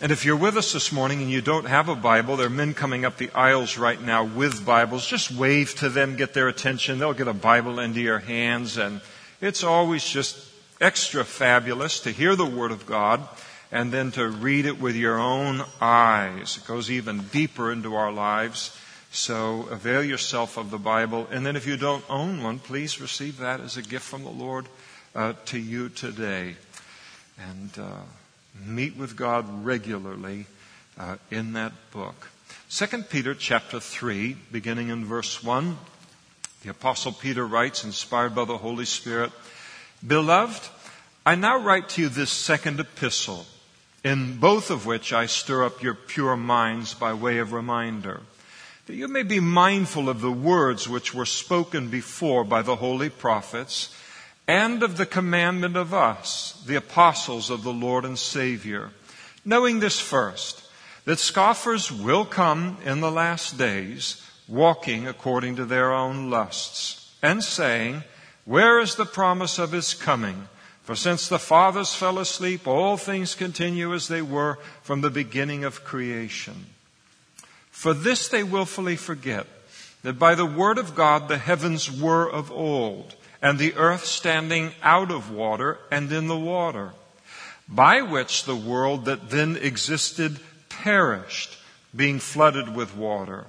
And if you're with us this morning and you don't have a Bible, there are men coming up the aisles right now with Bibles. Just wave to them, get their attention. They'll get a Bible into your hands. And it's always just extra fabulous to hear the Word of God and then to read it with your own eyes. It goes even deeper into our lives. So avail yourself of the Bible. And then if you don't own one, please receive that as a gift from the Lord uh, to you today. And uh, meet with God regularly uh, in that book. 2 Peter chapter 3, beginning in verse 1, the Apostle Peter writes, inspired by the Holy Spirit, Beloved, I now write to you this second epistle, in both of which I stir up your pure minds by way of reminder that you may be mindful of the words which were spoken before by the holy prophets and of the commandment of us, the apostles of the Lord and Savior, knowing this first, that scoffers will come in the last days, walking according to their own lusts, and saying, Where is the promise of his coming? For since the fathers fell asleep, all things continue as they were from the beginning of creation. For this they wilfully forget that by the word of God the heavens were of old, and the earth standing out of water and in the water, by which the world that then existed perished, being flooded with water.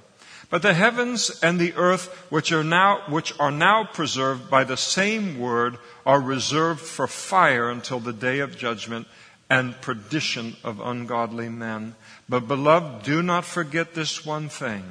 But the heavens and the earth, which are now, which are now preserved by the same word, are reserved for fire until the day of judgment and perdition of ungodly men. But beloved, do not forget this one thing,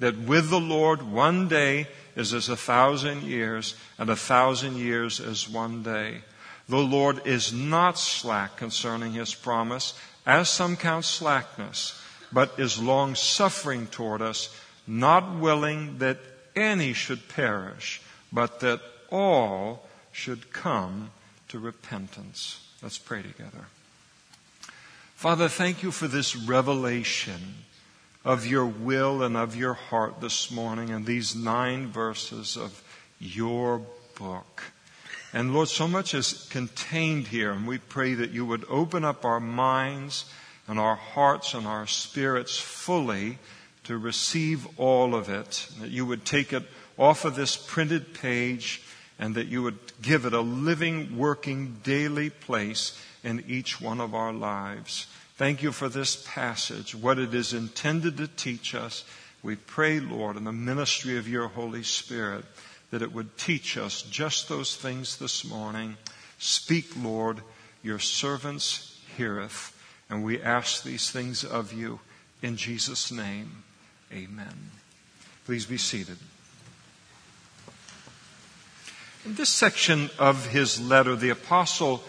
that with the Lord one day is as a thousand years, and a thousand years as one day. The Lord is not slack concerning his promise, as some count slackness, but is long suffering toward us, not willing that any should perish, but that all should come to repentance. Let's pray together. Father, thank you for this revelation of your will and of your heart this morning and these nine verses of your book. And Lord, so much is contained here, and we pray that you would open up our minds and our hearts and our spirits fully to receive all of it, that you would take it off of this printed page and that you would give it a living, working, daily place in each one of our lives. Thank you for this passage, what it is intended to teach us. We pray, Lord, in the ministry of your Holy Spirit, that it would teach us just those things this morning. Speak, Lord, your servants heareth. And we ask these things of you in Jesus' name. Amen. Please be seated. In this section of his letter, the apostle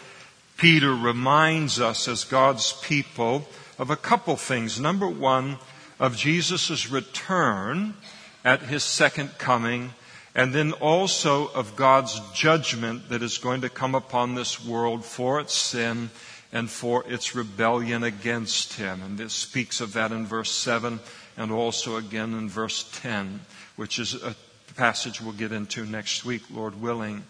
Peter reminds us as God's people of a couple things. Number one, of Jesus' return at his second coming, and then also of God's judgment that is going to come upon this world for its sin and for its rebellion against him. And this speaks of that in verse 7 and also again in verse 10, which is a passage we'll get into next week, Lord willing.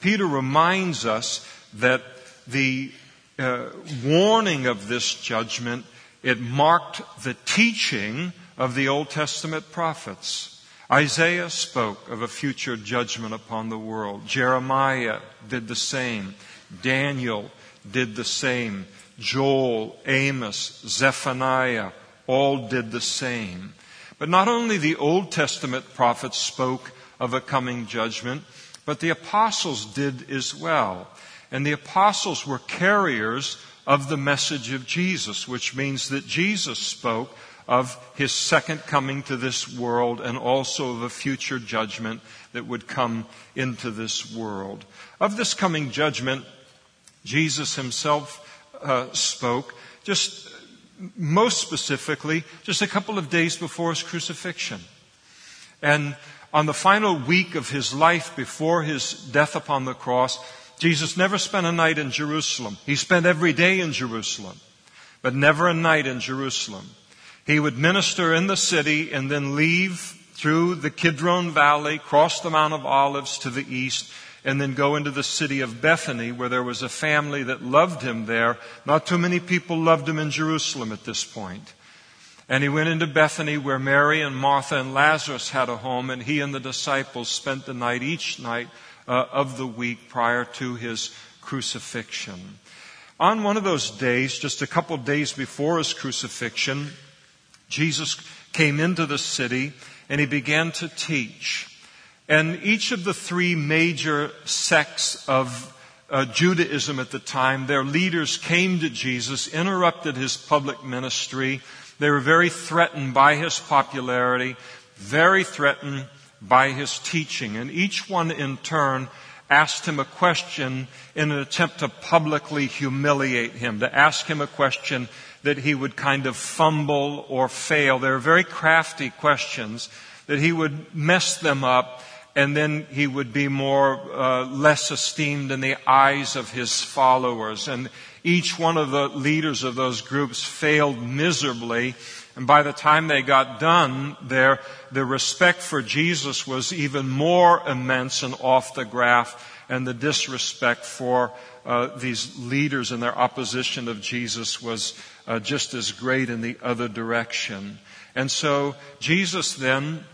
Peter reminds us that the uh, warning of this judgment, it marked the teaching of the Old Testament prophets. Isaiah spoke of a future judgment upon the world. Jeremiah did the same. Daniel did the same. Joel, Amos, Zephaniah all did the same. But not only the Old Testament prophets spoke of a coming judgment, but the apostles did as well. And the apostles were carriers of the message of Jesus, which means that Jesus spoke of his second coming to this world and also of a future judgment that would come into this world. Of this coming judgment, Jesus himself uh, spoke just most specifically just a couple of days before his crucifixion. And on the final week of his life before his death upon the cross, Jesus never spent a night in Jerusalem. He spent every day in Jerusalem, but never a night in Jerusalem. He would minister in the city and then leave through the Kidron Valley, cross the Mount of Olives to the east, and then go into the city of Bethany where there was a family that loved him there. Not too many people loved him in Jerusalem at this point. And he went into Bethany where Mary and Martha and Lazarus had a home, and he and the disciples spent the night each night uh, of the week prior to his crucifixion. On one of those days, just a couple days before his crucifixion, Jesus came into the city and he began to teach. And each of the three major sects of uh, Judaism at the time, their leaders came to Jesus, interrupted his public ministry, they were very threatened by his popularity, very threatened by his teaching. And each one in turn asked him a question in an attempt to publicly humiliate him, to ask him a question that he would kind of fumble or fail. They were very crafty questions that he would mess them up and then he would be more uh, less esteemed in the eyes of his followers and each one of the leaders of those groups failed miserably. And by the time they got done, their, their respect for Jesus was even more immense and off the graph, and the disrespect for uh, these leaders and their opposition of Jesus was uh, just as great in the other direction. And so Jesus then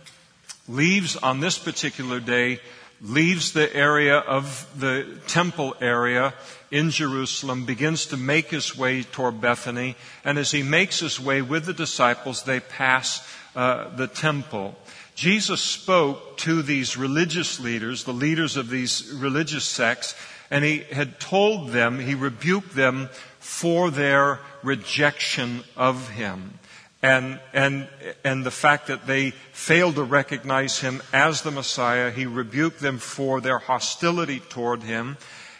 leaves on this particular day leaves the area of the temple area in Jerusalem, begins to make his way toward Bethany, and as he makes his way with the disciples, they pass uh, the temple. Jesus spoke to these religious leaders, the leaders of these religious sects, and he had told them, he rebuked them for their rejection of him and, and, and the fact that they failed to recognize him as the Messiah. He rebuked them for their hostility toward him.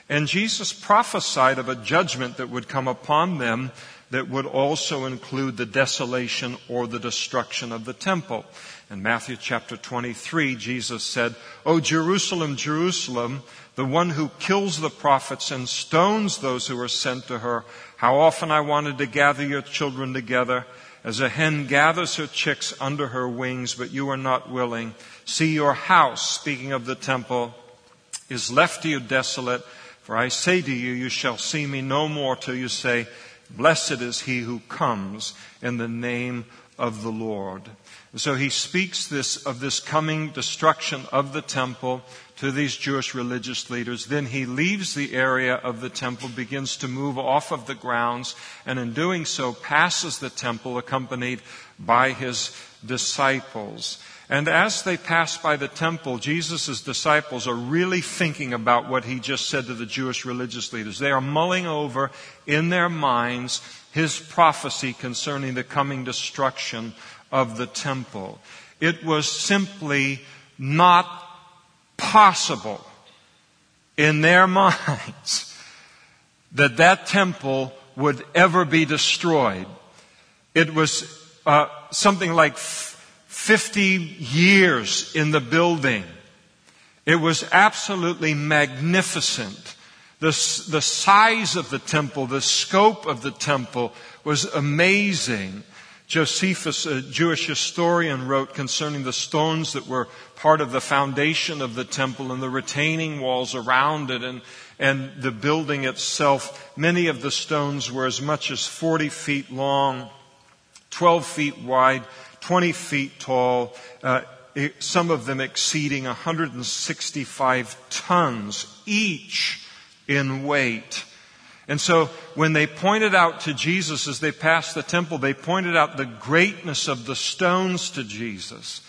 And Jesus prophesied of a judgment that would come upon them that would also include the desolation or the destruction of the temple. In Matthew chapter 23, Jesus said, O Jerusalem, Jerusalem, the one who kills the prophets and stones those who are sent to her, how often I wanted to gather your children together as a hen gathers her chicks under her wings, but you are not willing. See your house, speaking of the temple, is left to you desolate. For I say to you, you shall see me no more till you say, Blessed is he who comes in the name of the Lord. So he speaks this of this coming destruction of the temple to these Jewish religious leaders. Then he leaves the area of the temple, begins to move off of the grounds, and in doing so passes the temple accompanied by his disciples. And as they pass by the temple, Jesus' disciples are really thinking about what he just said to the Jewish religious leaders. They are mulling over in their minds his prophecy concerning the coming destruction of the temple. It was simply not possible in their minds that that temple would ever be destroyed. It was uh, something like 50 years in the building. It was absolutely magnificent. The, the size of the temple, the scope of the temple was amazing. Josephus, a Jewish historian, wrote concerning the stones that were part of the foundation of the temple and the retaining walls around it and, and the building itself. Many of the stones were as much as 40 feet long, 12 feet wide, 20 feet tall, uh, some of them exceeding 165 tons each in weight. And so when they pointed out to Jesus as they passed the temple, they pointed out the greatness of the stones to Jesus.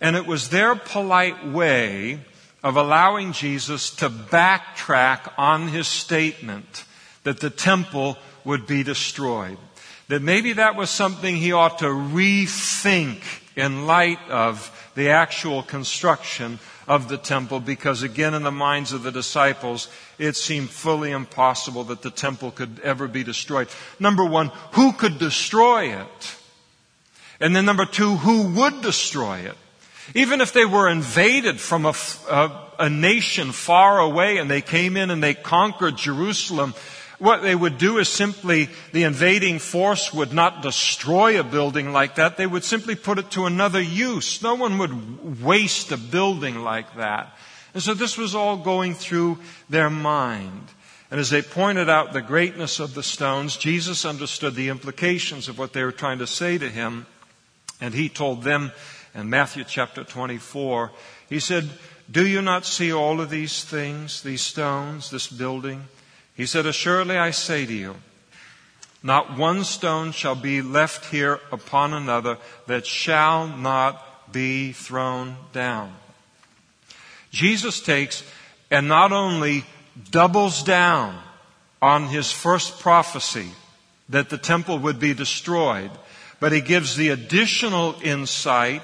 And it was their polite way of allowing Jesus to backtrack on his statement that the temple would be destroyed. That maybe that was something he ought to rethink in light of the actual construction of the temple because again in the minds of the disciples it seemed fully impossible that the temple could ever be destroyed. Number one, who could destroy it? And then number two, who would destroy it? Even if they were invaded from a, a, a nation far away and they came in and they conquered Jerusalem, what they would do is simply, the invading force would not destroy a building like that. They would simply put it to another use. No one would waste a building like that. And so this was all going through their mind. And as they pointed out the greatness of the stones, Jesus understood the implications of what they were trying to say to him. And he told them in Matthew chapter 24, he said, Do you not see all of these things, these stones, this building? He said, Assuredly I say to you, not one stone shall be left here upon another that shall not be thrown down. Jesus takes and not only doubles down on his first prophecy that the temple would be destroyed, but he gives the additional insight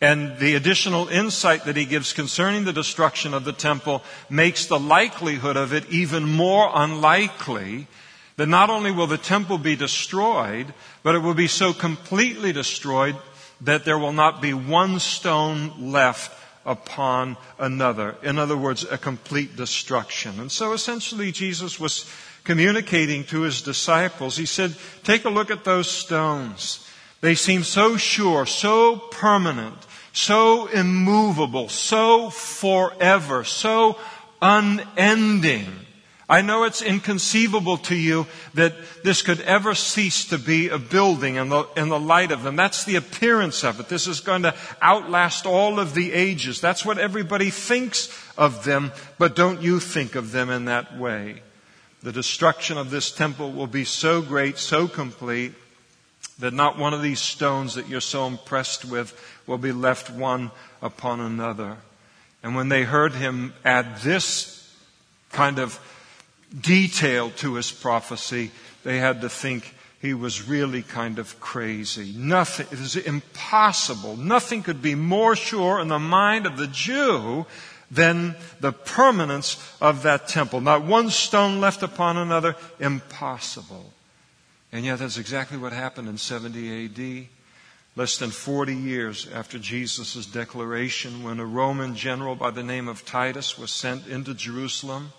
and the additional insight that he gives concerning the destruction of the temple makes the likelihood of it even more unlikely that not only will the temple be destroyed, but it will be so completely destroyed that there will not be one stone left upon another. In other words, a complete destruction. And so essentially Jesus was communicating to his disciples. He said, take a look at those stones. They seem so sure, so permanent, so immovable, so forever, so unending. I know it's inconceivable to you that this could ever cease to be a building in the, in the light of them. That's the appearance of it. This is going to outlast all of the ages. That's what everybody thinks of them, but don't you think of them in that way. The destruction of this temple will be so great, so complete, that not one of these stones that you're so impressed with will be left one upon another. And when they heard him add this kind of detail to his prophecy, they had to think he was really kind of crazy. Nothing, it is impossible. Nothing could be more sure in the mind of the Jew than the permanence of that temple. Not one stone left upon another. Impossible. And yet that's exactly what happened in 70 AD. Less than 40 years after Jesus' declaration, when a Roman general by the name of Titus was sent into Jerusalem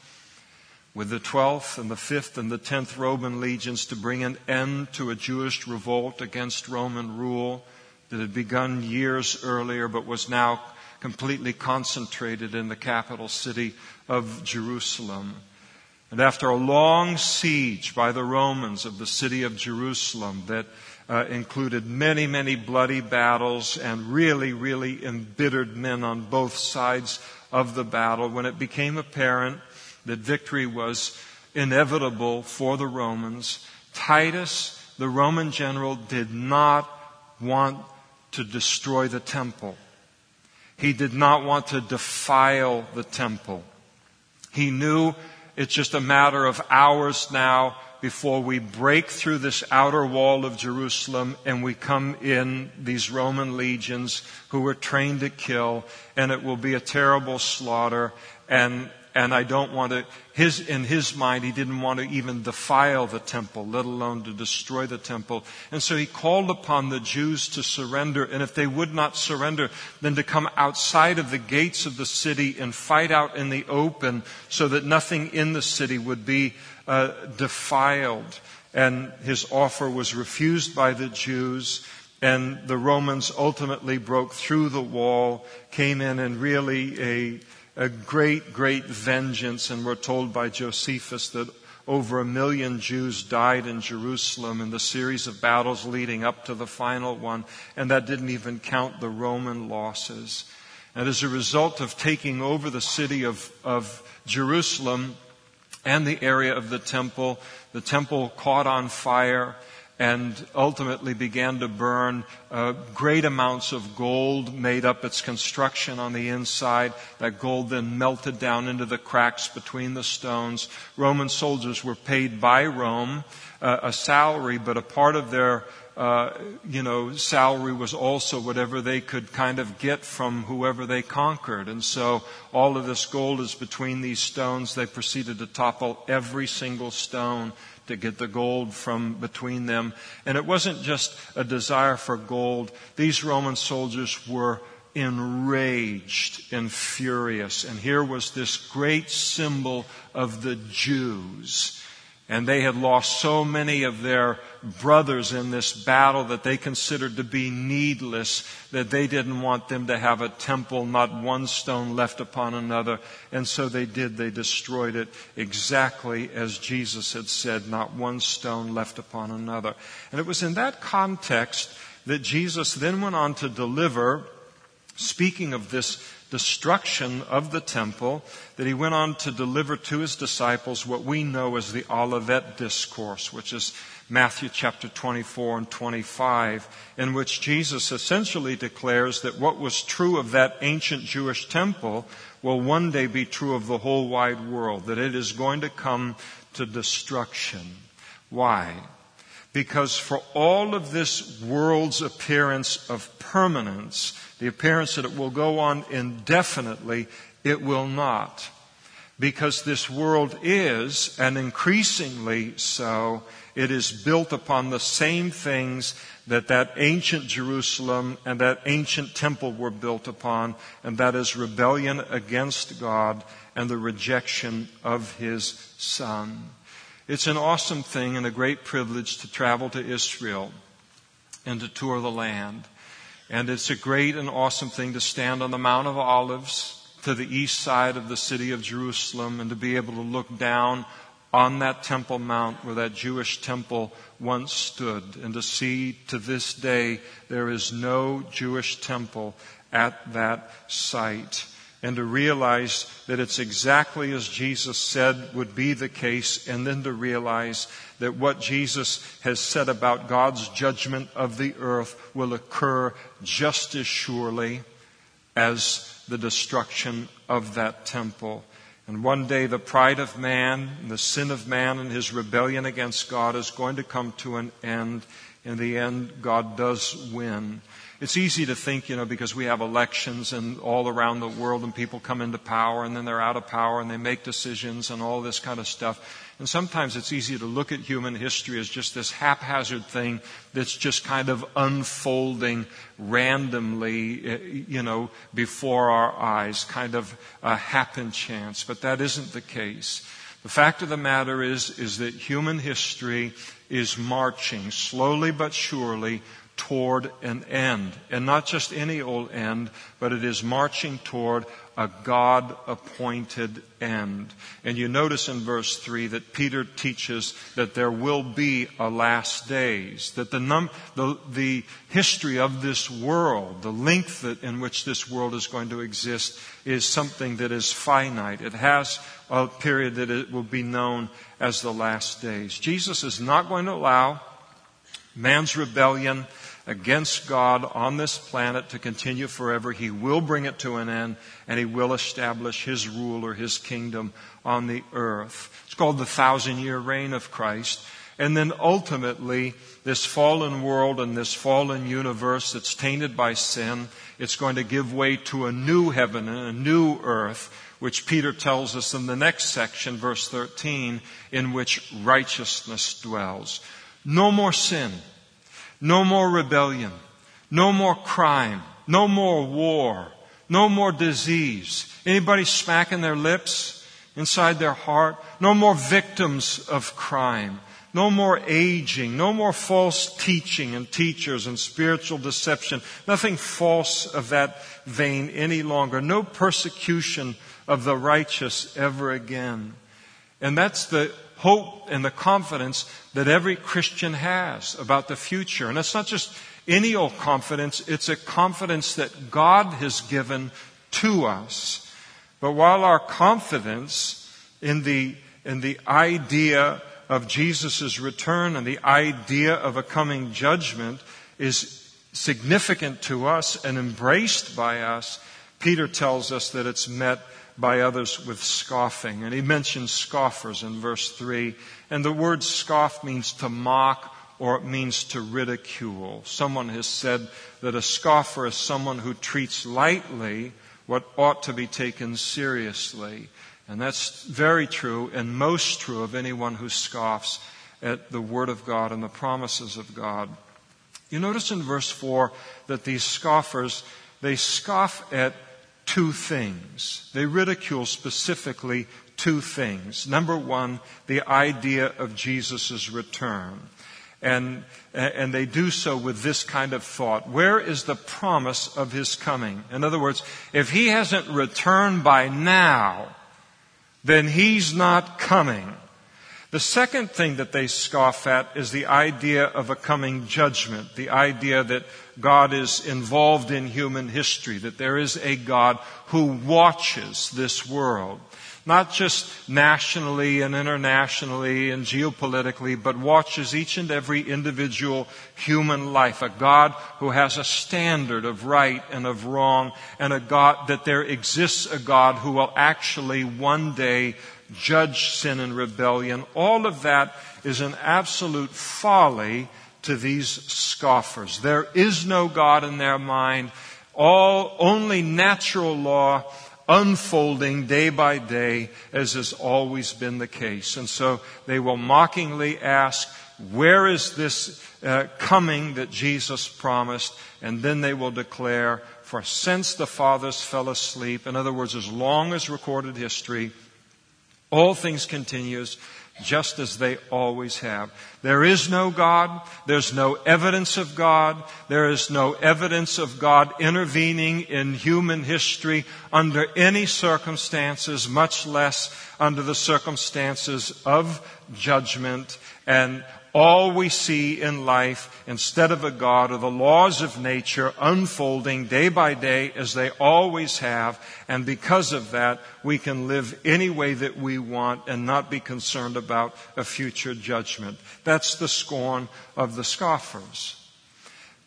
with the 12th and the 5th and the 10th Roman legions to bring an end to a Jewish revolt against Roman rule that had begun years earlier but was now completely concentrated in the capital city of Jerusalem. And after a long siege by the Romans of the city of Jerusalem that uh, included many, many bloody battles and really, really embittered men on both sides of the battle, when it became apparent that victory was inevitable for the Romans, Titus, the Roman general, did not want to destroy the temple. He did not want to defile the temple. He knew it's just a matter of hours now before we break through this outer wall of Jerusalem and we come in these Roman legions who were trained to kill and it will be a terrible slaughter and and I don't want to, his, in his mind, he didn't want to even defile the temple, let alone to destroy the temple. And so he called upon the Jews to surrender, and if they would not surrender, then to come outside of the gates of the city and fight out in the open so that nothing in the city would be uh, defiled. And his offer was refused by the Jews. And the Romans ultimately broke through the wall, came in and really a, a great, great vengeance, and we're told by Josephus that over a million Jews died in Jerusalem in the series of battles leading up to the final one, and that didn't even count the Roman losses. And as a result of taking over the city of, of Jerusalem and the area of the temple, the temple caught on fire and ultimately began to burn. Uh, great amounts of gold made up its construction on the inside. That gold then melted down into the cracks between the stones. Roman soldiers were paid by Rome uh, a salary, but a part of their uh, you know, salary was also whatever they could kind of get from whoever they conquered. And so all of this gold is between these stones. They proceeded to topple every single stone to get the gold from between them. And it wasn't just a desire for gold. These Roman soldiers were enraged and furious. And here was this great symbol of the Jews. And they had lost so many of their brothers in this battle that they considered to be needless, that they didn't want them to have a temple, not one stone left upon another. And so they did. They destroyed it exactly as Jesus had said, not one stone left upon another. And it was in that context that Jesus then went on to deliver, speaking of this destruction of the temple that he went on to deliver to his disciples what we know as the Olivet Discourse, which is Matthew chapter 24 and 25, in which Jesus essentially declares that what was true of that ancient Jewish temple will one day be true of the whole wide world, that it is going to come to destruction. Why? Because for all of this world's appearance of permanence, the appearance that it will go on indefinitely, it will not. Because this world is, and increasingly so, it is built upon the same things that that ancient Jerusalem and that ancient temple were built upon, and that is rebellion against God and the rejection of His Son. It's an awesome thing and a great privilege to travel to Israel and to tour the land. And it's a great and awesome thing to stand on the Mount of Olives to the east side of the city of Jerusalem and to be able to look down on that Temple Mount where that Jewish temple once stood and to see to this day there is no Jewish temple at that site. And to realize that it's exactly as Jesus said would be the case, and then to realize that what Jesus has said about God's judgment of the earth will occur just as surely as the destruction of that temple. And one day the pride of man, the sin of man, and his rebellion against God is going to come to an end. In the end, God does win. It's easy to think, you know, because we have elections and all around the world and people come into power and then they're out of power and they make decisions and all this kind of stuff. And sometimes it's easy to look at human history as just this haphazard thing that's just kind of unfolding randomly, eh, you know, before our eyes, kind of a happen chance. But that isn't the case. The fact of the matter is, is that human history is marching slowly but surely toward an end. And not just any old end, but it is marching toward a God appointed end. And you notice in verse 3 that Peter teaches that there will be a last days, that the, num- the, the history of this world, the length that, in which this world is going to exist, is something that is finite. It has a period that it will be known as the last days. Jesus is not going to allow man's rebellion against God on this planet to continue forever. He will bring it to an end and he will establish his rule or his kingdom on the earth. It's called the thousand year reign of Christ. And then ultimately, this fallen world and this fallen universe that's tainted by sin, it's going to give way to a new heaven and a new earth, which Peter tells us in the next section, verse 13, in which righteousness dwells. No more sin. No more rebellion. No more crime. No more war. No more disease. Anybody smacking their lips inside their heart? No more victims of crime. No more aging. No more false teaching and teachers and spiritual deception. Nothing false of that vein any longer. No persecution of the righteous ever again. And that's the hope and the confidence that every Christian has about the future. And it's not just any old confidence, it's a confidence that God has given to us. But while our confidence in the, in the idea of Jesus' return and the idea of a coming judgment is significant to us and embraced by us, Peter tells us that it's met by others with scoffing. And he mentions scoffers in verse 3. And the word scoff means to mock or it means to ridicule. Someone has said that a scoffer is someone who treats lightly what ought to be taken seriously. And that's very true and most true of anyone who scoffs at the Word of God and the promises of God. You notice in verse 4 that these scoffers, they scoff at two things. They ridicule specifically two things. Number one, the idea of Jesus' return. And, and they do so with this kind of thought. Where is the promise of his coming? In other words, if he hasn't returned by now, then he's not coming. The second thing that they scoff at is the idea of a coming judgment, the idea that God is involved in human history, that there is a God who watches this world not just nationally and internationally and geopolitically, but watches each and every individual human life. A God who has a standard of right and of wrong, and a God that there exists a God who will actually one day judge sin and rebellion. All of that is an absolute folly to these scoffers. There is no God in their mind. All, only natural law unfolding day by day, as has always been the case. And so they will mockingly ask, Where is this uh, coming that Jesus promised? And then they will declare, For since the fathers fell asleep, in other words, as long as recorded history, all things continues just as they always have. There is no God. There's no evidence of God. There is no evidence of God intervening in human history under any circumstances, much less under the circumstances of judgment. And all we see in life instead of a God are the laws of nature unfolding day by day as they always have. And because of that, we can live any way that we want and not be concerned about a future judgment. That's the scorn of the scoffers.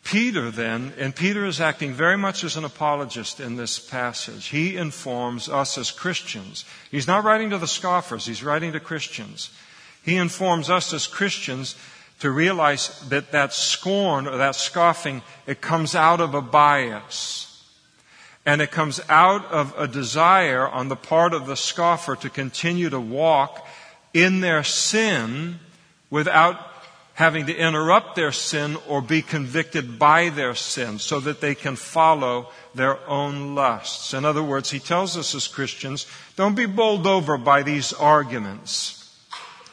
Peter then, and Peter is acting very much as an apologist in this passage. He informs us as Christians. He's not writing to the scoffers, he's writing to Christians. He informs us as Christians to realize that that scorn or that scoffing, it comes out of a bias. And it comes out of a desire on the part of the scoffer to continue to walk in their sin without having to interrupt their sin or be convicted by their sin so that they can follow their own lusts. In other words, he tells us as Christians, don't be bowled over by these arguments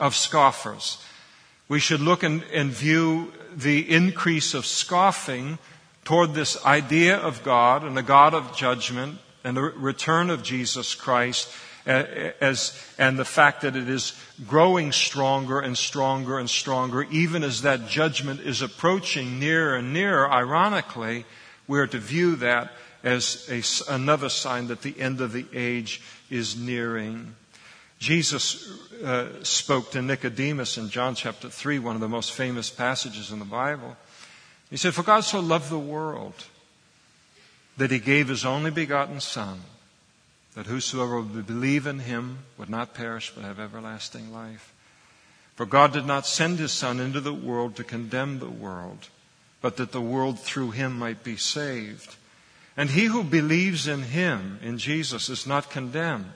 of scoffers. We should look and, and view the increase of scoffing toward this idea of God and the God of judgment and the return of Jesus Christ as, and the fact that it is growing stronger and stronger and stronger, even as that judgment is approaching nearer and nearer. Ironically, we're to view that as a, another sign that the end of the age is nearing. Jesus uh, spoke to Nicodemus in John chapter 3, one of the most famous passages in the Bible. He said, For God so loved the world that he gave his only begotten Son, that whosoever would believe in him would not perish but have everlasting life. For God did not send his Son into the world to condemn the world, but that the world through him might be saved. And he who believes in him, in Jesus, is not condemned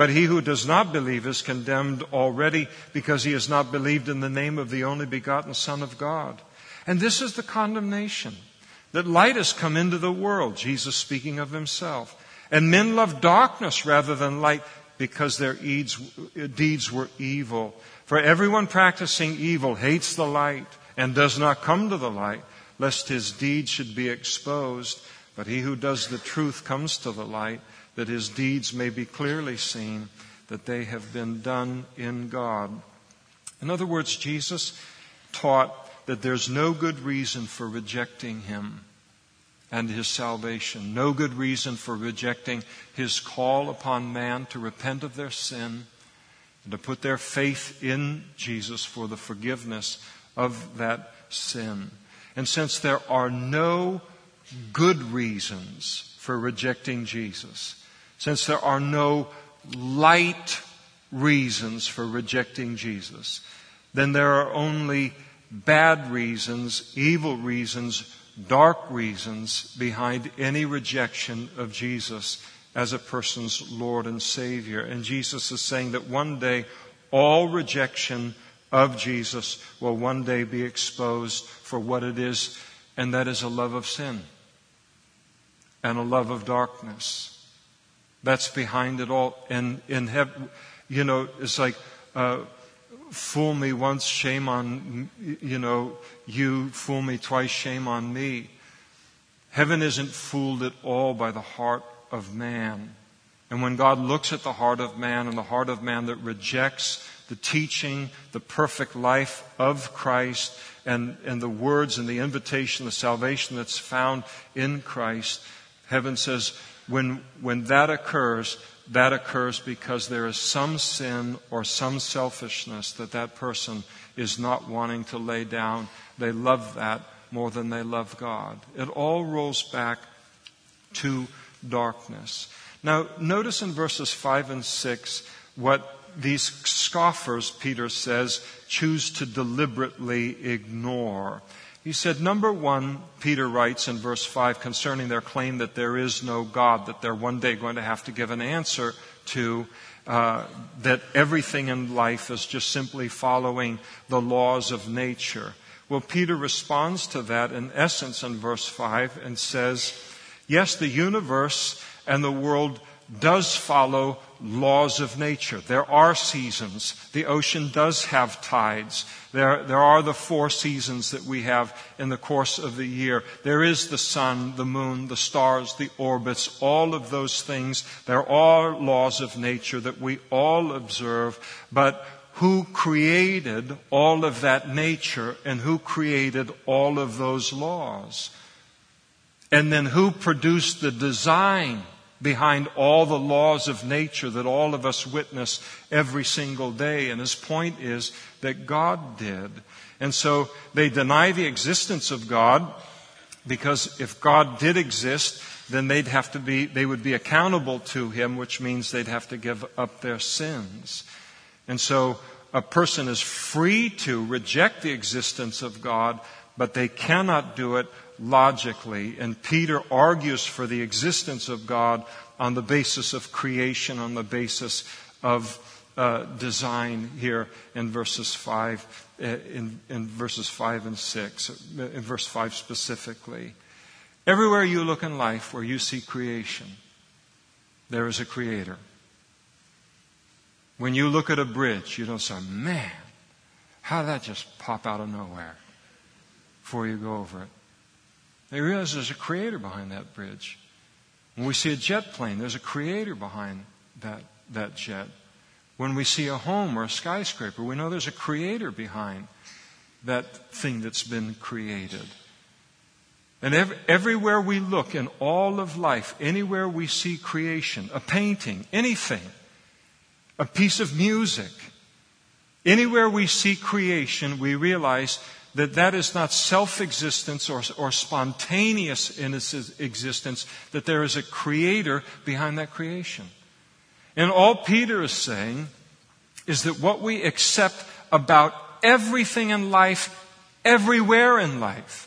but he who does not believe is condemned already because he has not believed in the name of the only begotten Son of God. And this is the condemnation that light has come into the world, Jesus speaking of himself. And men love darkness rather than light because their deeds were evil. For everyone practicing evil hates the light and does not come to the light, lest his deeds should be exposed. But he who does the truth comes to the light that his deeds may be clearly seen, that they have been done in God. In other words, Jesus taught that there's no good reason for rejecting him and his salvation, no good reason for rejecting his call upon man to repent of their sin and to put their faith in Jesus for the forgiveness of that sin. And since there are no good reasons for rejecting Jesus, since there are no light reasons for rejecting Jesus, then there are only bad reasons, evil reasons, dark reasons behind any rejection of Jesus as a person's Lord and Savior. And Jesus is saying that one day all rejection of Jesus will one day be exposed for what it is, and that is a love of sin and a love of darkness. That's behind it all. And in heaven, you know, it's like, uh, fool me once, shame on, you know, you, fool me twice, shame on me. Heaven isn't fooled at all by the heart of man. And when God looks at the heart of man and the heart of man that rejects the teaching, the perfect life of Christ, and, and the words and the invitation, the salvation that's found in Christ, heaven says, when, when that occurs, that occurs because there is some sin or some selfishness that that person is not wanting to lay down. They love that more than they love God. It all rolls back to darkness. Now, notice in verses 5 and 6 what these scoffers, Peter says, choose to deliberately ignore. He said, number one, Peter writes in verse 5 concerning their claim that there is no God, that they're one day going to have to give an answer to, uh, that everything in life is just simply following the laws of nature. Well, Peter responds to that in essence in verse 5 and says, Yes, the universe and the world does follow laws of nature. There are seasons. The ocean does have tides. There, there are the four seasons that we have in the course of the year. There is the sun, the moon, the stars, the orbits, all of those things. There are laws of nature that we all observe. But who created all of that nature and who created all of those laws? And then who produced the design behind all the laws of nature that all of us witness every single day? And his point is that God did. And so they deny the existence of God because if God did exist, then they'd have to be, they would be accountable to him, which means they'd have to give up their sins. And so a person is free to reject the existence of God, but they cannot do it logically. And Peter argues for the existence of God on the basis of creation, on the basis of uh, design here in verses 5, uh, in, in verses 5 and 6, uh, in verse 5 specifically. Everywhere you look in life where you see creation, there is a creator. When you look at a bridge, you don't say, man, how did that just pop out of nowhere before you go over it? You realize there's a creator behind that bridge. When we see a jet plane, there's a creator behind that, that jet. When we see a home or a skyscraper, we know there's a creator behind that thing that's been created. And every, everywhere we look in all of life, anywhere we see creation, a painting, anything, a piece of music. Anywhere we see creation, we realize that that is not self-existence or, or spontaneous in its existence, that there is a creator behind that creation. And all Peter is saying is that what we accept about everything in life, everywhere in life,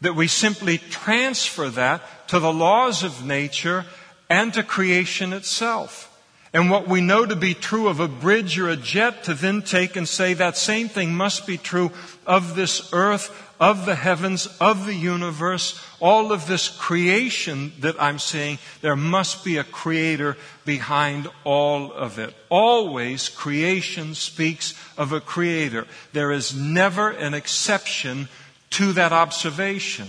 that we simply transfer that to the laws of nature and to creation itself and what we know to be true of a bridge or a jet to then take and say that same thing must be true of this earth, of the heavens, of the universe, all of this creation that I'm seeing, there must be a creator behind all of it. Always creation speaks of a creator. There is never an exception to that observation.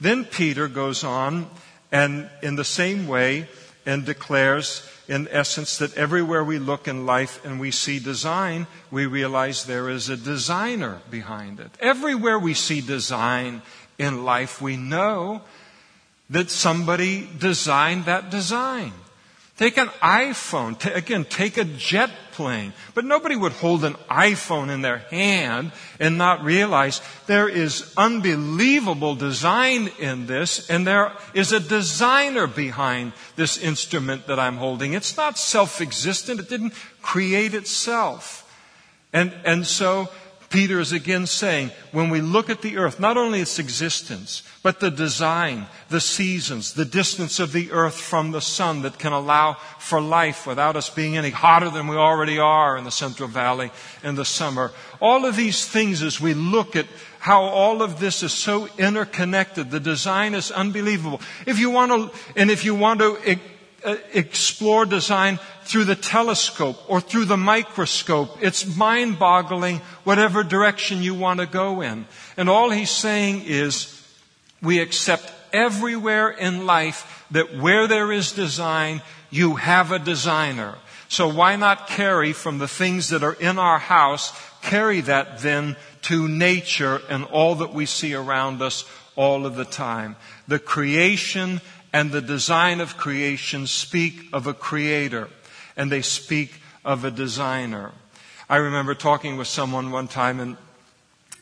Then Peter goes on and in the same way and declares in essence, that everywhere we look in life and we see design, we realize there is a designer behind it. Everywhere we see design in life, we know that somebody designed that design. Take an iPhone. T- again, take a jet plane. But nobody would hold an iPhone in their hand and not realize there is unbelievable design in this and there is a designer behind this instrument that I'm holding. It's not self-existent. It didn't create itself. And, and so Peter is again saying, when we look at the earth, not only its existence, but the design, the seasons, the distance of the earth from the sun that can allow for life without us being any hotter than we already are in the Central Valley in the summer. All of these things as we look at how all of this is so interconnected, the design is unbelievable. If you want to, and if you want to Uh, explore design through the telescope or through the microscope. It's mind boggling whatever direction you want to go in. And all he's saying is we accept everywhere in life that where there is design, you have a designer. So why not carry from the things that are in our house, carry that then to nature and all that we see around us all of the time. The creation and the design of creation speak of a creator and they speak of a designer. I remember talking with someone one time and,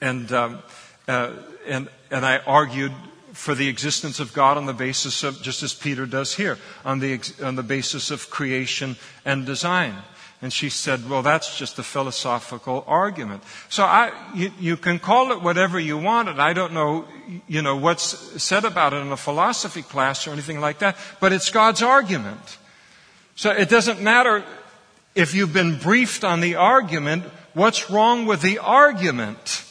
and, um, uh, and, and I argued for the existence of God on the basis of, just as Peter does here, on the, on the basis of creation and design. And she said, well, that's just a philosophical argument. So I, you, you, can call it whatever you want, and I don't know, you know, what's said about it in a philosophy class or anything like that, but it's God's argument. So it doesn't matter if you've been briefed on the argument, what's wrong with the argument?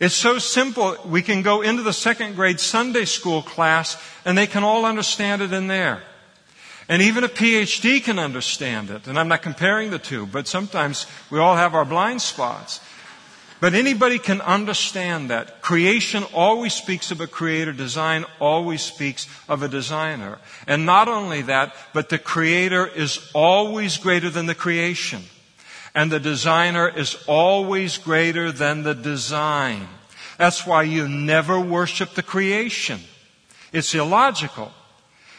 It's so simple. We can go into the second grade Sunday school class and they can all understand it in there. And even a PhD can understand it. And I'm not comparing the two, but sometimes we all have our blind spots. But anybody can understand that. Creation always speaks of a creator. Design always speaks of a designer. And not only that, but the creator is always greater than the creation. And the designer is always greater than the design. That's why you never worship the creation. It's illogical.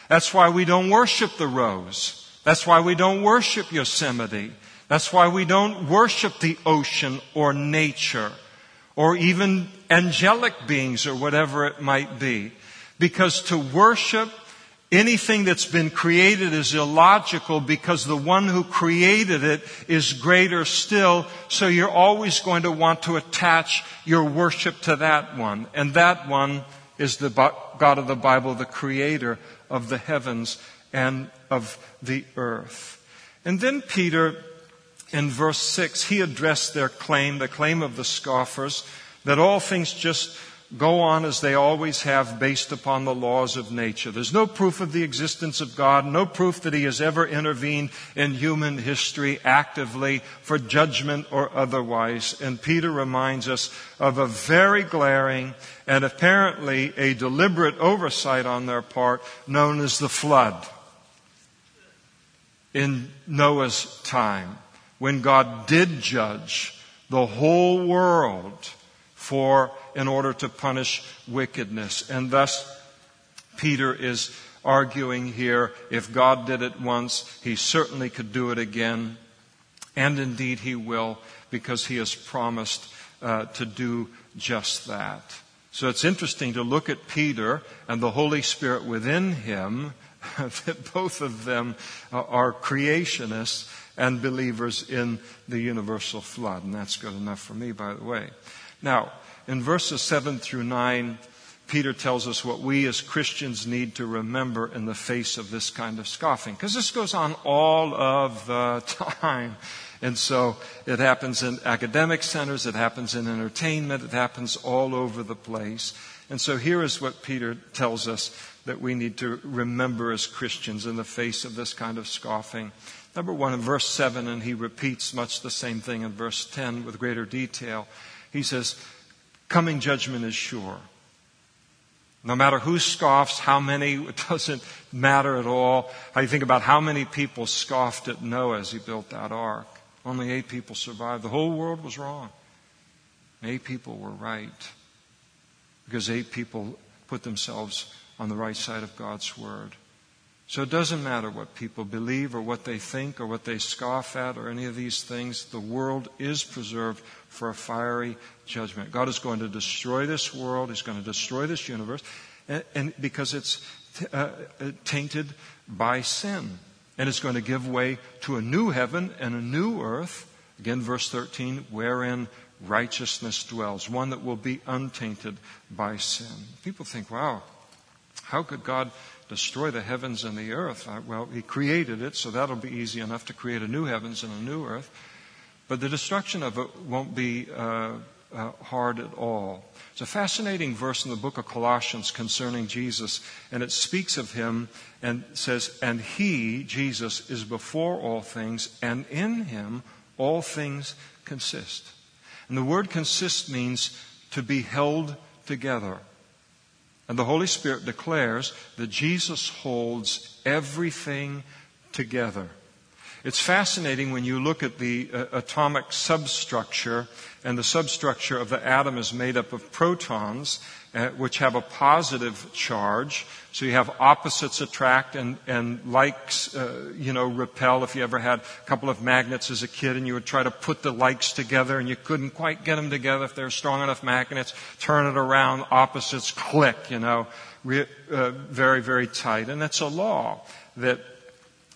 That's why we don't worship the rose. That's why we don't worship Yosemite. That's why we don't worship the ocean or nature or even angelic beings or whatever it might be. Because to worship anything that's been created is illogical because the one who created it is greater still. So you're always going to want to attach your worship to that one. And that one is the God of the Bible, the creator of the heavens and of the earth. And then Peter, in verse 6, he addressed their claim, the claim of the scoffers, that all things just go on as they always have based upon the laws of nature. There's no proof of the existence of God, no proof that He has ever intervened in human history actively for judgment or otherwise. And Peter reminds us of a very glaring and apparently a deliberate oversight on their part known as the flood in Noah's time when God did judge the whole world for in order to punish wickedness. And thus, Peter is arguing here if God did it once, he certainly could do it again. And indeed, he will because he has promised uh, to do just that. So it's interesting to look at Peter and the Holy Spirit within him, that both of them are creationists and believers in the universal flood. And that's good enough for me, by the way. Now, in verses 7 through 9, Peter tells us what we as Christians need to remember in the face of this kind of scoffing. Because this goes on all of the time. And so it happens in academic centers, it happens in entertainment, it happens all over the place. And so here is what Peter tells us that we need to remember as Christians in the face of this kind of scoffing. Number one, in verse 7, and he repeats much the same thing in verse 10 with greater detail. He says, coming judgment is sure. No matter who scoffs, how many, it doesn't matter at all. How you think about how many people scoffed at Noah as he built that ark. Only eight people survived. The whole world was wrong. Eight people were right. Because eight people put themselves on the right side of God's word. So it doesn't matter what people believe or what they think or what they scoff at or any of these things. The world is preserved for a fiery judgment. God is going to destroy this world. He's going to destroy this universe and, and because it's t- uh, tainted by sin. And it's going to give way to a new heaven and a new earth. Again, verse 13, wherein righteousness dwells, one that will be untainted by sin. People think, wow, how could God destroy the heavens and the earth? Uh, well, He created it, so that'll be easy enough to create a new heavens and a new earth. But the destruction of it won't be uh, uh, hard at all. It's a fascinating verse in the book of Colossians concerning Jesus, and it speaks of him and says, And he, Jesus, is before all things, and in him all things consist. And the word consist means to be held together. And the Holy Spirit declares that Jesus holds everything together. It's fascinating when you look at the uh, atomic substructure, and the substructure of the atom is made up of protons, uh, which have a positive charge. So you have opposites attract and, and likes, uh, you know, repel. If you ever had a couple of magnets as a kid and you would try to put the likes together and you couldn't quite get them together if they're strong enough magnets, turn it around, opposites click, you know, re- uh, very, very tight. And that's a law that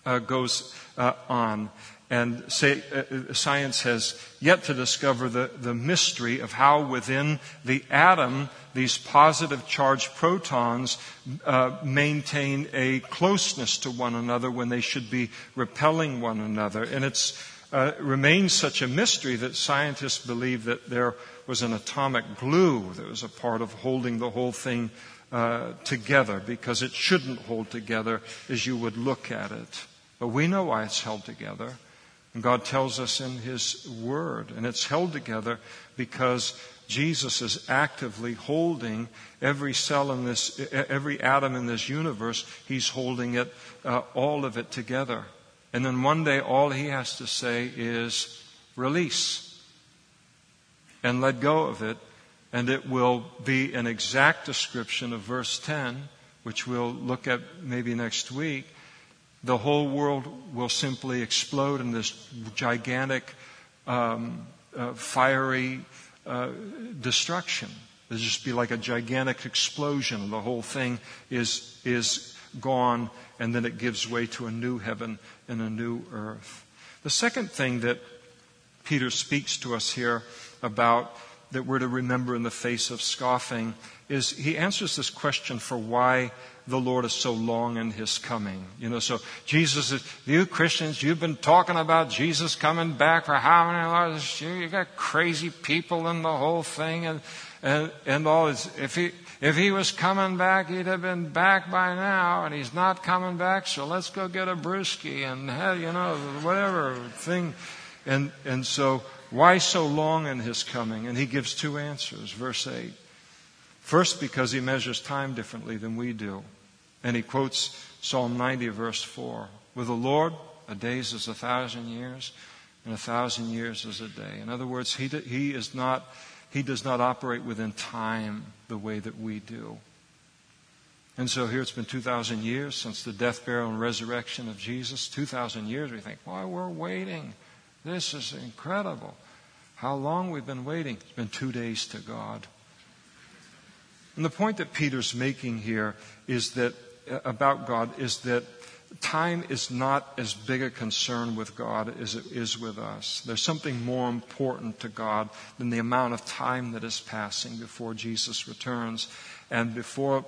uh, goes uh, on. And say, uh, science has yet to discover the, the mystery of how within the atom these positive charged protons uh, maintain a closeness to one another when they should be repelling one another. And it uh, remains such a mystery that scientists believe that there was an atomic glue that was a part of holding the whole thing uh, together because it shouldn't hold together as you would look at it. But we know why it's held together. And God tells us in His Word. And it's held together because Jesus is actively holding every cell in this, every atom in this universe. He's holding it, uh, all of it together. And then one day all He has to say is release and let go of it. And it will be an exact description of verse 10, which we'll look at maybe next week the whole world will simply explode in this gigantic, um, uh, fiery uh, destruction. It'll just be like a gigantic explosion. The whole thing is, is gone, and then it gives way to a new heaven and a new earth. The second thing that Peter speaks to us here about that we're to remember in the face of scoffing is he answers this question for why the Lord is so long in his coming. You know, so Jesus is, you Christians, you've been talking about Jesus coming back for how many years? You got crazy people in the whole thing and, and, and all this. If he, if he was coming back, he'd have been back by now, and he's not coming back, so let's go get a brewski and, have, you know, whatever thing. And, and so, why so long in his coming? And he gives two answers. Verse 8. First, because he measures time differently than we do. And he quotes Psalm 90, verse 4. With the Lord, a day is a thousand years, and a thousand years is a day. In other words, he, he, is not, he does not operate within time the way that we do. And so here it's been 2,000 years since the death, burial, and resurrection of Jesus. 2,000 years, we think, why, we're waiting. This is incredible. How long we've been waiting. It's been two days to God. And the point that Peter's making here is that uh, about God is that time is not as big a concern with God as it is with us. There's something more important to God than the amount of time that is passing before Jesus returns and before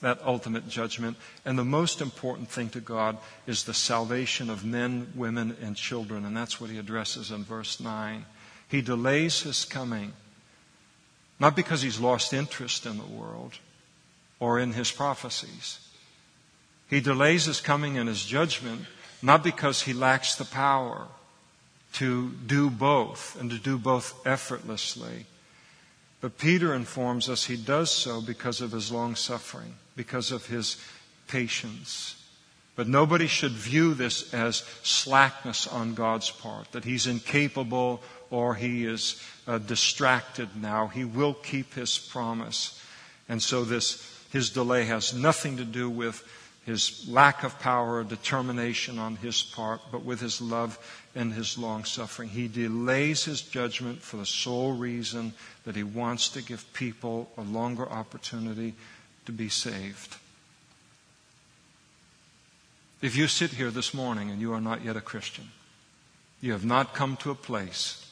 that ultimate judgment. And the most important thing to God is the salvation of men, women, and children. And that's what he addresses in verse 9. He delays his coming, not because he's lost interest in the world or in his prophecies he delays his coming and his judgment not because he lacks the power to do both and to do both effortlessly. But Peter informs us he does so because of his long suffering, because of his patience. But nobody should view this as slackness on God's part, that he's incapable or he is uh, distracted now. He will keep his promise. And so this, his delay has nothing to do with his lack of power or determination on his part, but with his love and his long suffering. He delays his judgment for the sole reason that he wants to give people a longer opportunity to be saved. If you sit here this morning and you are not yet a Christian, you have not come to a place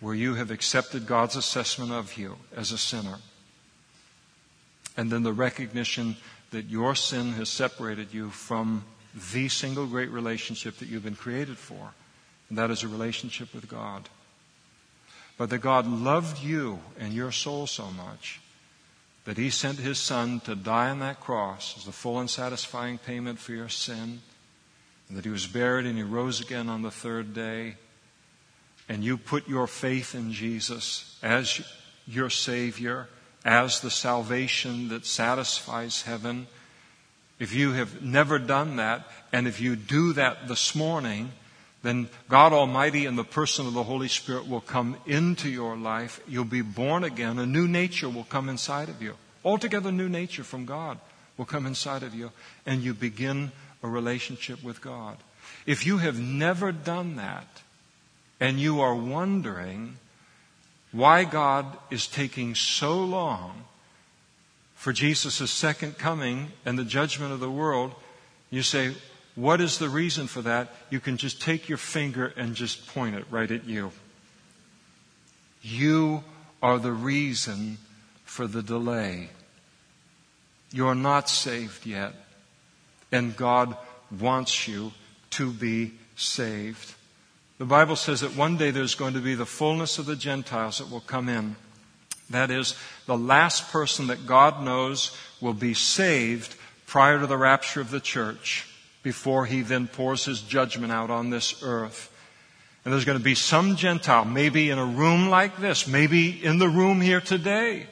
where you have accepted God's assessment of you as a sinner, and then the recognition that your sin has separated you from the single great relationship that you've been created for, and that is a relationship with God. but that God loved you and your soul so much that he sent his son to die on that cross as the full and satisfying payment for your sin, and that he was buried and he rose again on the third day, and you put your faith in Jesus as your Savior, as the salvation that satisfies heaven. If you have never done that, and if you do that this morning, then God Almighty in the person of the Holy Spirit will come into your life. You'll be born again. A new nature will come inside of you. Altogether new nature from God will come inside of you, and you begin a relationship with God. If you have never done that, and you are wondering why God is taking so long for Jesus' second coming and the judgment of the world, you say, what is the reason for that? You can just take your finger and just point it right at you. You are the reason for the delay. You're not saved yet, and God wants you to be saved. The Bible says that one day there's going to be the fullness of the Gentiles that will come in. That is, the last person that God knows will be saved prior to the rapture of the church before he then pours his judgment out on this earth. And there's going to be some Gentile, maybe in a room like this, maybe in the room here today,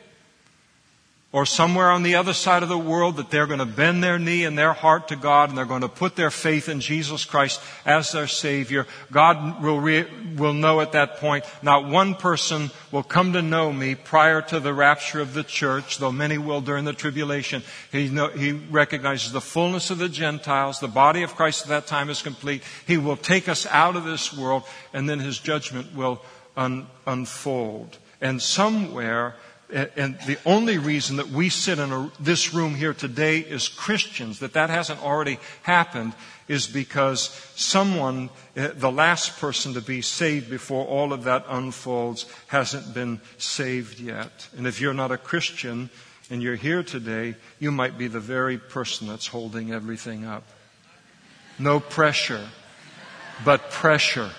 or somewhere on the other side of the world that they're going to bend their knee and their heart to God and they're going to put their faith in Jesus Christ as their Savior. God will, re- will know at that point, not one person will come to know me prior to the rapture of the church, though many will during the tribulation. He, know, he recognizes the fullness of the Gentiles. The body of Christ at that time is complete. He will take us out of this world and then His judgment will un- unfold. And somewhere, and the only reason that we sit in a, this room here today as Christians, that that hasn't already happened, is because someone, eh, the last person to be saved before all of that unfolds, hasn't been saved yet. And if you're not a Christian and you're here today, you might be the very person that's holding everything up. No pressure, but pressure.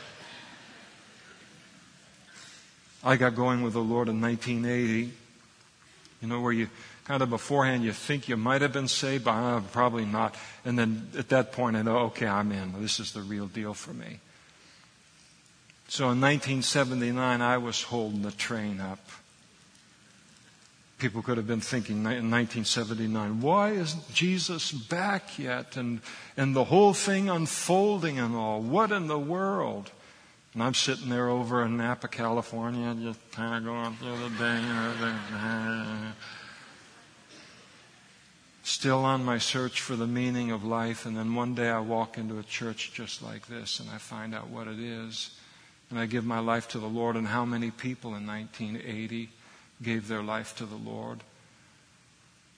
I got going with the Lord in 1980 you know, where you kind of beforehand you think you might have been saved, but uh, probably not. And then at that point I know, okay, I'm in. This is the real deal for me. So in 1979, I was holding the train up. People could have been thinking in 1979, why isn't Jesus back yet? And, and the whole thing unfolding and all. What in the world? And I'm sitting there over in Napa, California, just kind of going through the day, you know, still on my search for the meaning of life. And then one day I walk into a church just like this and I find out what it is. And I give my life to the Lord. And how many people in 1980 gave their life to the Lord?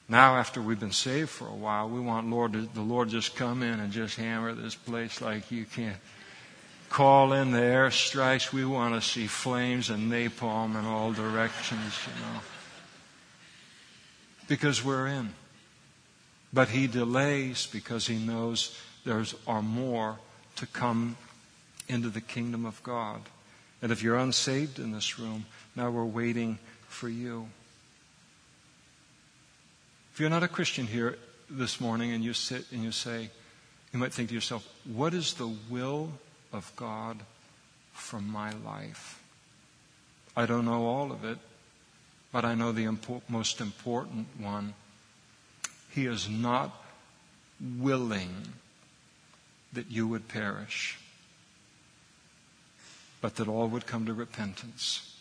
Now, after we've been saved for a while, we want Lord the Lord just come in and just hammer this place like you can't call in the airstrikes. We want to see flames and napalm in all directions, you know. Because we're in. But he delays because he knows there are more to come into the kingdom of God. And if you're unsaved in this room, now we're waiting for you. If you're not a Christian here this morning and you sit and you say, you might think to yourself, what is the will of God from my life. I don't know all of it, but I know the impo- most important one. He is not willing that you would perish, but that all would come to repentance.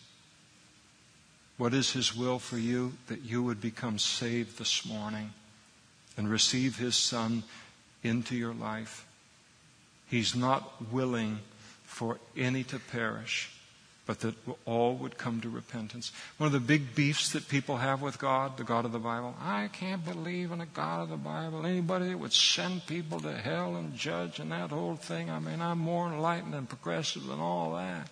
What is His will for you? That you would become saved this morning and receive His Son into your life. He's not willing for any to perish, but that all would come to repentance. One of the big beefs that people have with God, the God of the Bible, I can't believe in a God of the Bible. Anybody that would send people to hell and judge and that whole thing, I mean, I'm more enlightened and progressive than all that.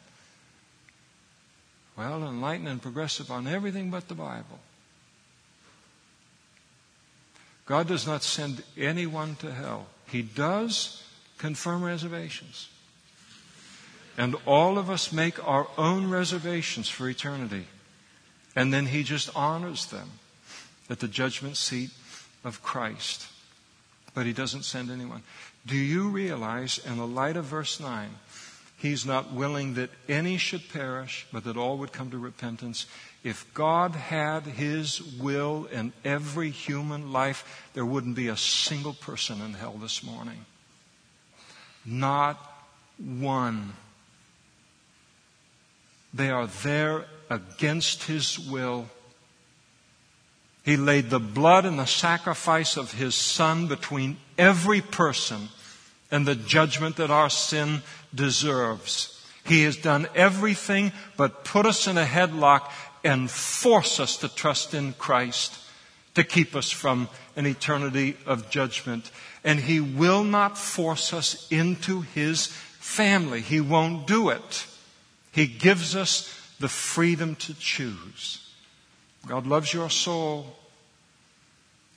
Well, enlightened and progressive on everything but the Bible. God does not send anyone to hell. He does confirm reservations. And all of us make our own reservations for eternity. And then he just honors them at the judgment seat of Christ. But he doesn't send anyone. Do you realize, in the light of verse 9, he's not willing that any should perish, but that all would come to repentance? If God had his will in every human life, there wouldn't be a single person in hell this morning. Not one. They are there against his will. He laid the blood and the sacrifice of his son between every person and the judgment that our sin deserves. He has done everything but put us in a headlock and force us to trust in Christ to keep us from an eternity of judgment. And He will not force us into His family. He won't do it. He gives us the freedom to choose. God loves your soul.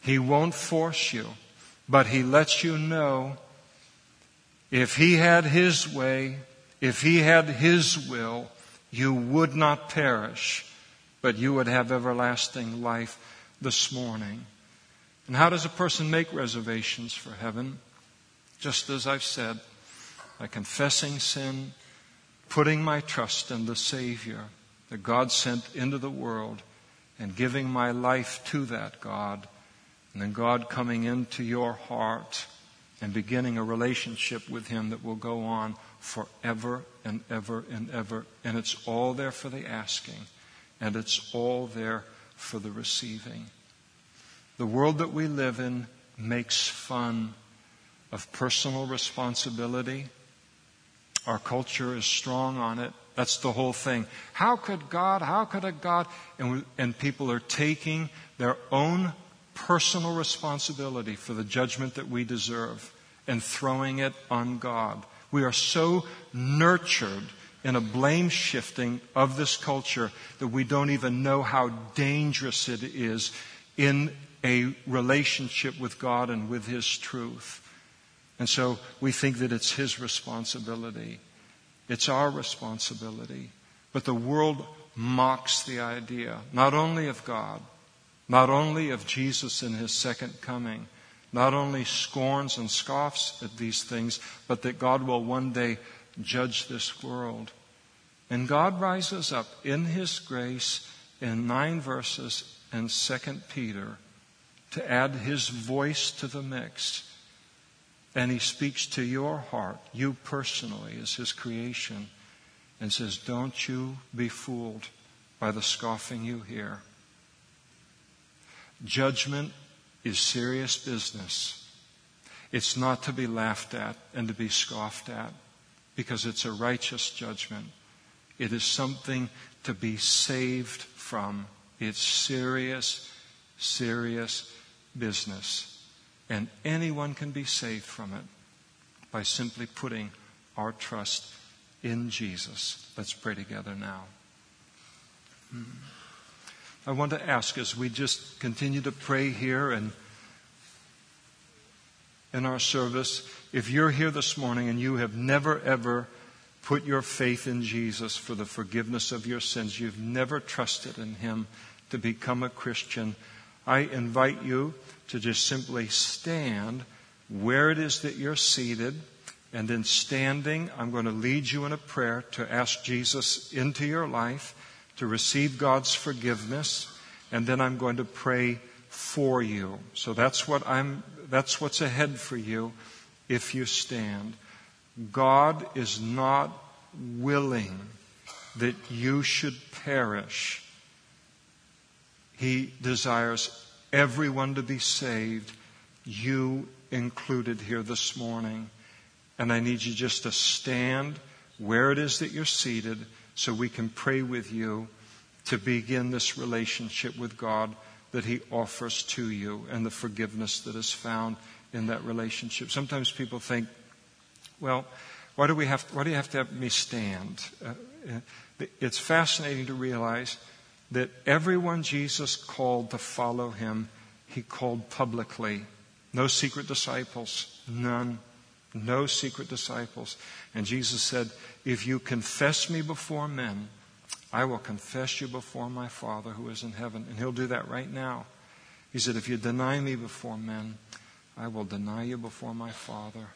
He won't force you, but He lets you know if He had His way, if He had His will, you would not perish, but you would have everlasting life this morning. And how does a person make reservations for heaven? Just as I've said, by confessing sin, putting my trust in the Savior that God sent into the world and giving my life to that God, and then God coming into your heart and beginning a relationship with Him that will go on forever and ever and ever. And it's all there for the asking, and it's all there for the receiving. The world that we live in makes fun of personal responsibility our culture is strong on it. That's the whole thing. How could God, how could a God? And, we, and people are taking their own personal responsibility for the judgment that we deserve and throwing it on God. We are so nurtured in a blame shifting of this culture that we don't even know how dangerous it is in a relationship with God and with His truth. And so we think that it's his responsibility. It's our responsibility. But the world mocks the idea, not only of God, not only of Jesus in his second coming, not only scorns and scoffs at these things, but that God will one day judge this world. And God rises up in his grace in nine verses in Second Peter to add his voice to the mix and he speaks to your heart, you personally, as his creation, and says, Don't you be fooled by the scoffing you hear. Judgment is serious business. It's not to be laughed at and to be scoffed at because it's a righteous judgment. It is something to be saved from. It's serious, serious business. And anyone can be saved from it by simply putting our trust in Jesus. Let's pray together now. I want to ask as we just continue to pray here and in our service, if you're here this morning and you have never ever put your faith in Jesus for the forgiveness of your sins, you've never trusted in Him to become a Christian, I invite you to just simply stand where it is that you're seated. And then standing, I'm going to lead you in a prayer to ask Jesus into your life, to receive God's forgiveness. And then I'm going to pray for you. So that's what I'm, that's what's ahead for you if you stand. God is not willing that you should perish. He desires everyone to be saved, you included here this morning. And I need you just to stand where it is that you're seated so we can pray with you to begin this relationship with God that He offers to you and the forgiveness that is found in that relationship. Sometimes people think, well, why do, we have, why do you have to have me stand? Uh, uh it's fascinating to realize that everyone Jesus called to follow him, he called publicly. No secret disciples, none. No secret disciples. And Jesus said, If you confess me before men, I will confess you before my Father who is in heaven. And he'll do that right now. He said, If you deny me before men, I will deny you before my Father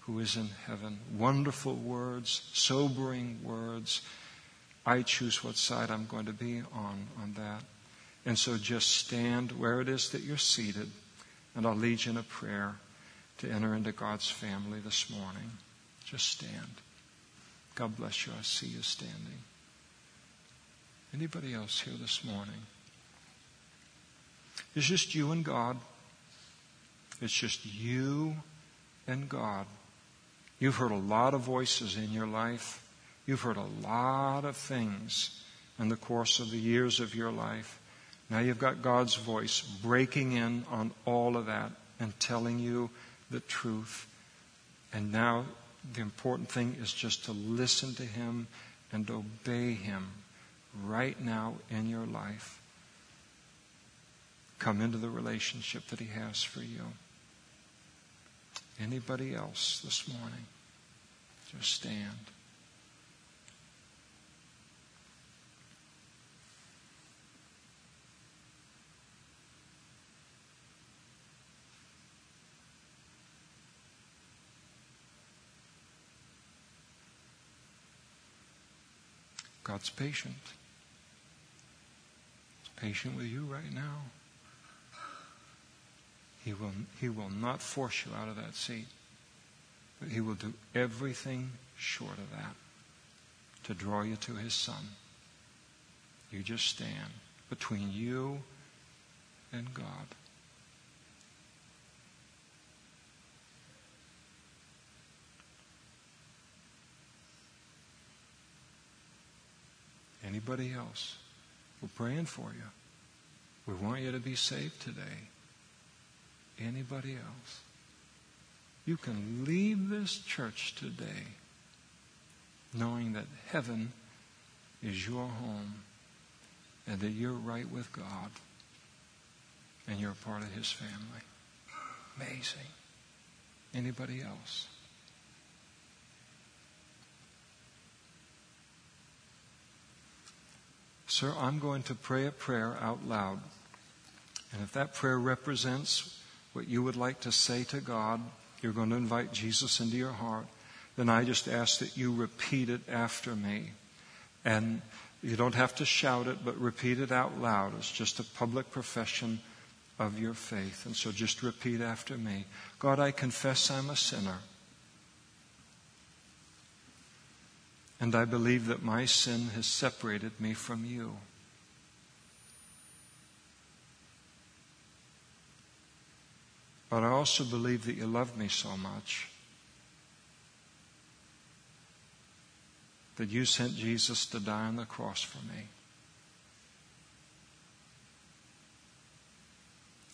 who is in heaven. Wonderful words, sobering words. I choose what side I'm going to be on on that. And so just stand where it is that you're seated, and I'll lead you in a prayer to enter into God's family this morning. Just stand. God bless you. I see you standing. Anybody else here this morning? It's just you and God. It's just you and God. You've heard a lot of voices in your life. You've heard a lot of things in the course of the years of your life. Now you've got God's voice breaking in on all of that and telling you the truth. And now the important thing is just to listen to Him and obey Him right now in your life. Come into the relationship that He has for you. Anybody else this morning? Just stand. God's patient. He's patient with you right now. He will, he will not force you out of that seat, but He will do everything short of that to draw you to His Son. You just stand between you and God. Anybody else? We're praying for you. We want you to be saved today. Anybody else? You can leave this church today knowing that heaven is your home and that you're right with God and you're a part of His family. Amazing. Anybody else? Sir, I'm going to pray a prayer out loud. And if that prayer represents what you would like to say to God, you're going to invite Jesus into your heart, then I just ask that you repeat it after me. And you don't have to shout it, but repeat it out loud. It's just a public profession of your faith. And so just repeat after me God, I confess I'm a sinner. And I believe that my sin has separated me from you. But I also believe that you love me so much that you sent Jesus to die on the cross for me.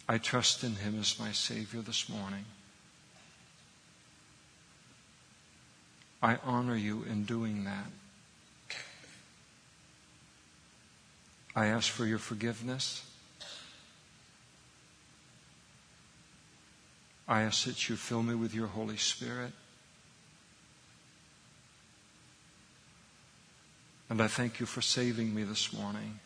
I trust in him as my Savior this morning. I honor you in doing that. I ask for your forgiveness. I ask that you fill me with your Holy Spirit. And I thank you for saving me this morning.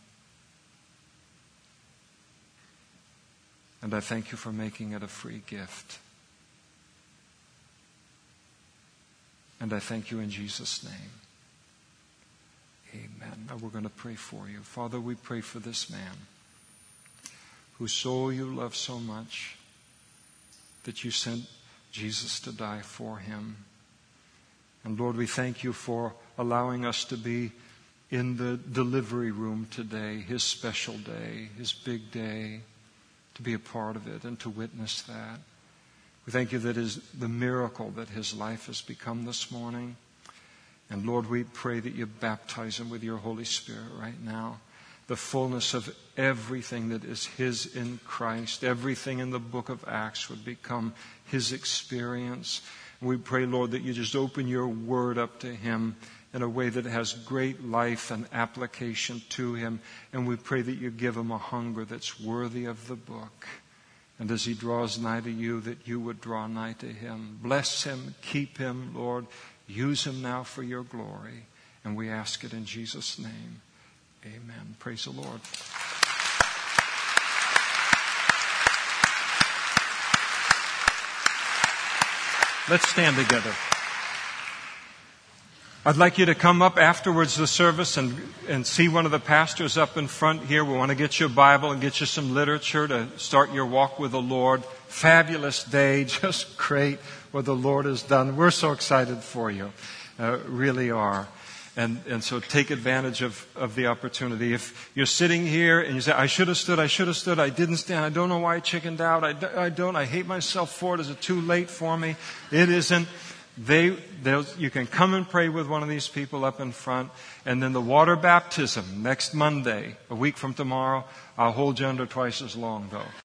And I thank you for making it a free gift. And I thank you in Jesus' name. Amen. Now we're going to pray for you. Father, we pray for this man whose soul you love so much that you sent Jesus to die for him. And Lord, we thank you for allowing us to be in the delivery room today, his special day, his big day, to be a part of it and to witness that. We thank you that is the miracle that his life has become this morning. And Lord, we pray that you baptize him with your Holy Spirit right now. The fullness of everything that is his in Christ, everything in the book of Acts would become his experience. And we pray, Lord, that you just open your word up to him in a way that has great life and application to him. And we pray that you give him a hunger that's worthy of the book And as he draws nigh to you, that you would draw nigh to him. Bless him, keep him, Lord. Use him now for your glory. And we ask it in Jesus' name. Amen. Praise the Lord. Let's stand together. I'd like you to come up afterwards the service and, and see one of the pastors up in front here. We want to get you a Bible and get you some literature to start your walk with the Lord. Fabulous day, just great what the Lord has done. We're so excited for you, uh, really are. And, and so take advantage of, of the opportunity. If you're sitting here and you say, I should have stood, I should have stood, I didn't stand, I don't know why I chickened out, I, I don't, I hate myself for it, is it too late for me? It isn't. They, you can come and pray with one of these people up in front. And then the water baptism next Monday, a week from tomorrow, I'll hold you under twice as long though.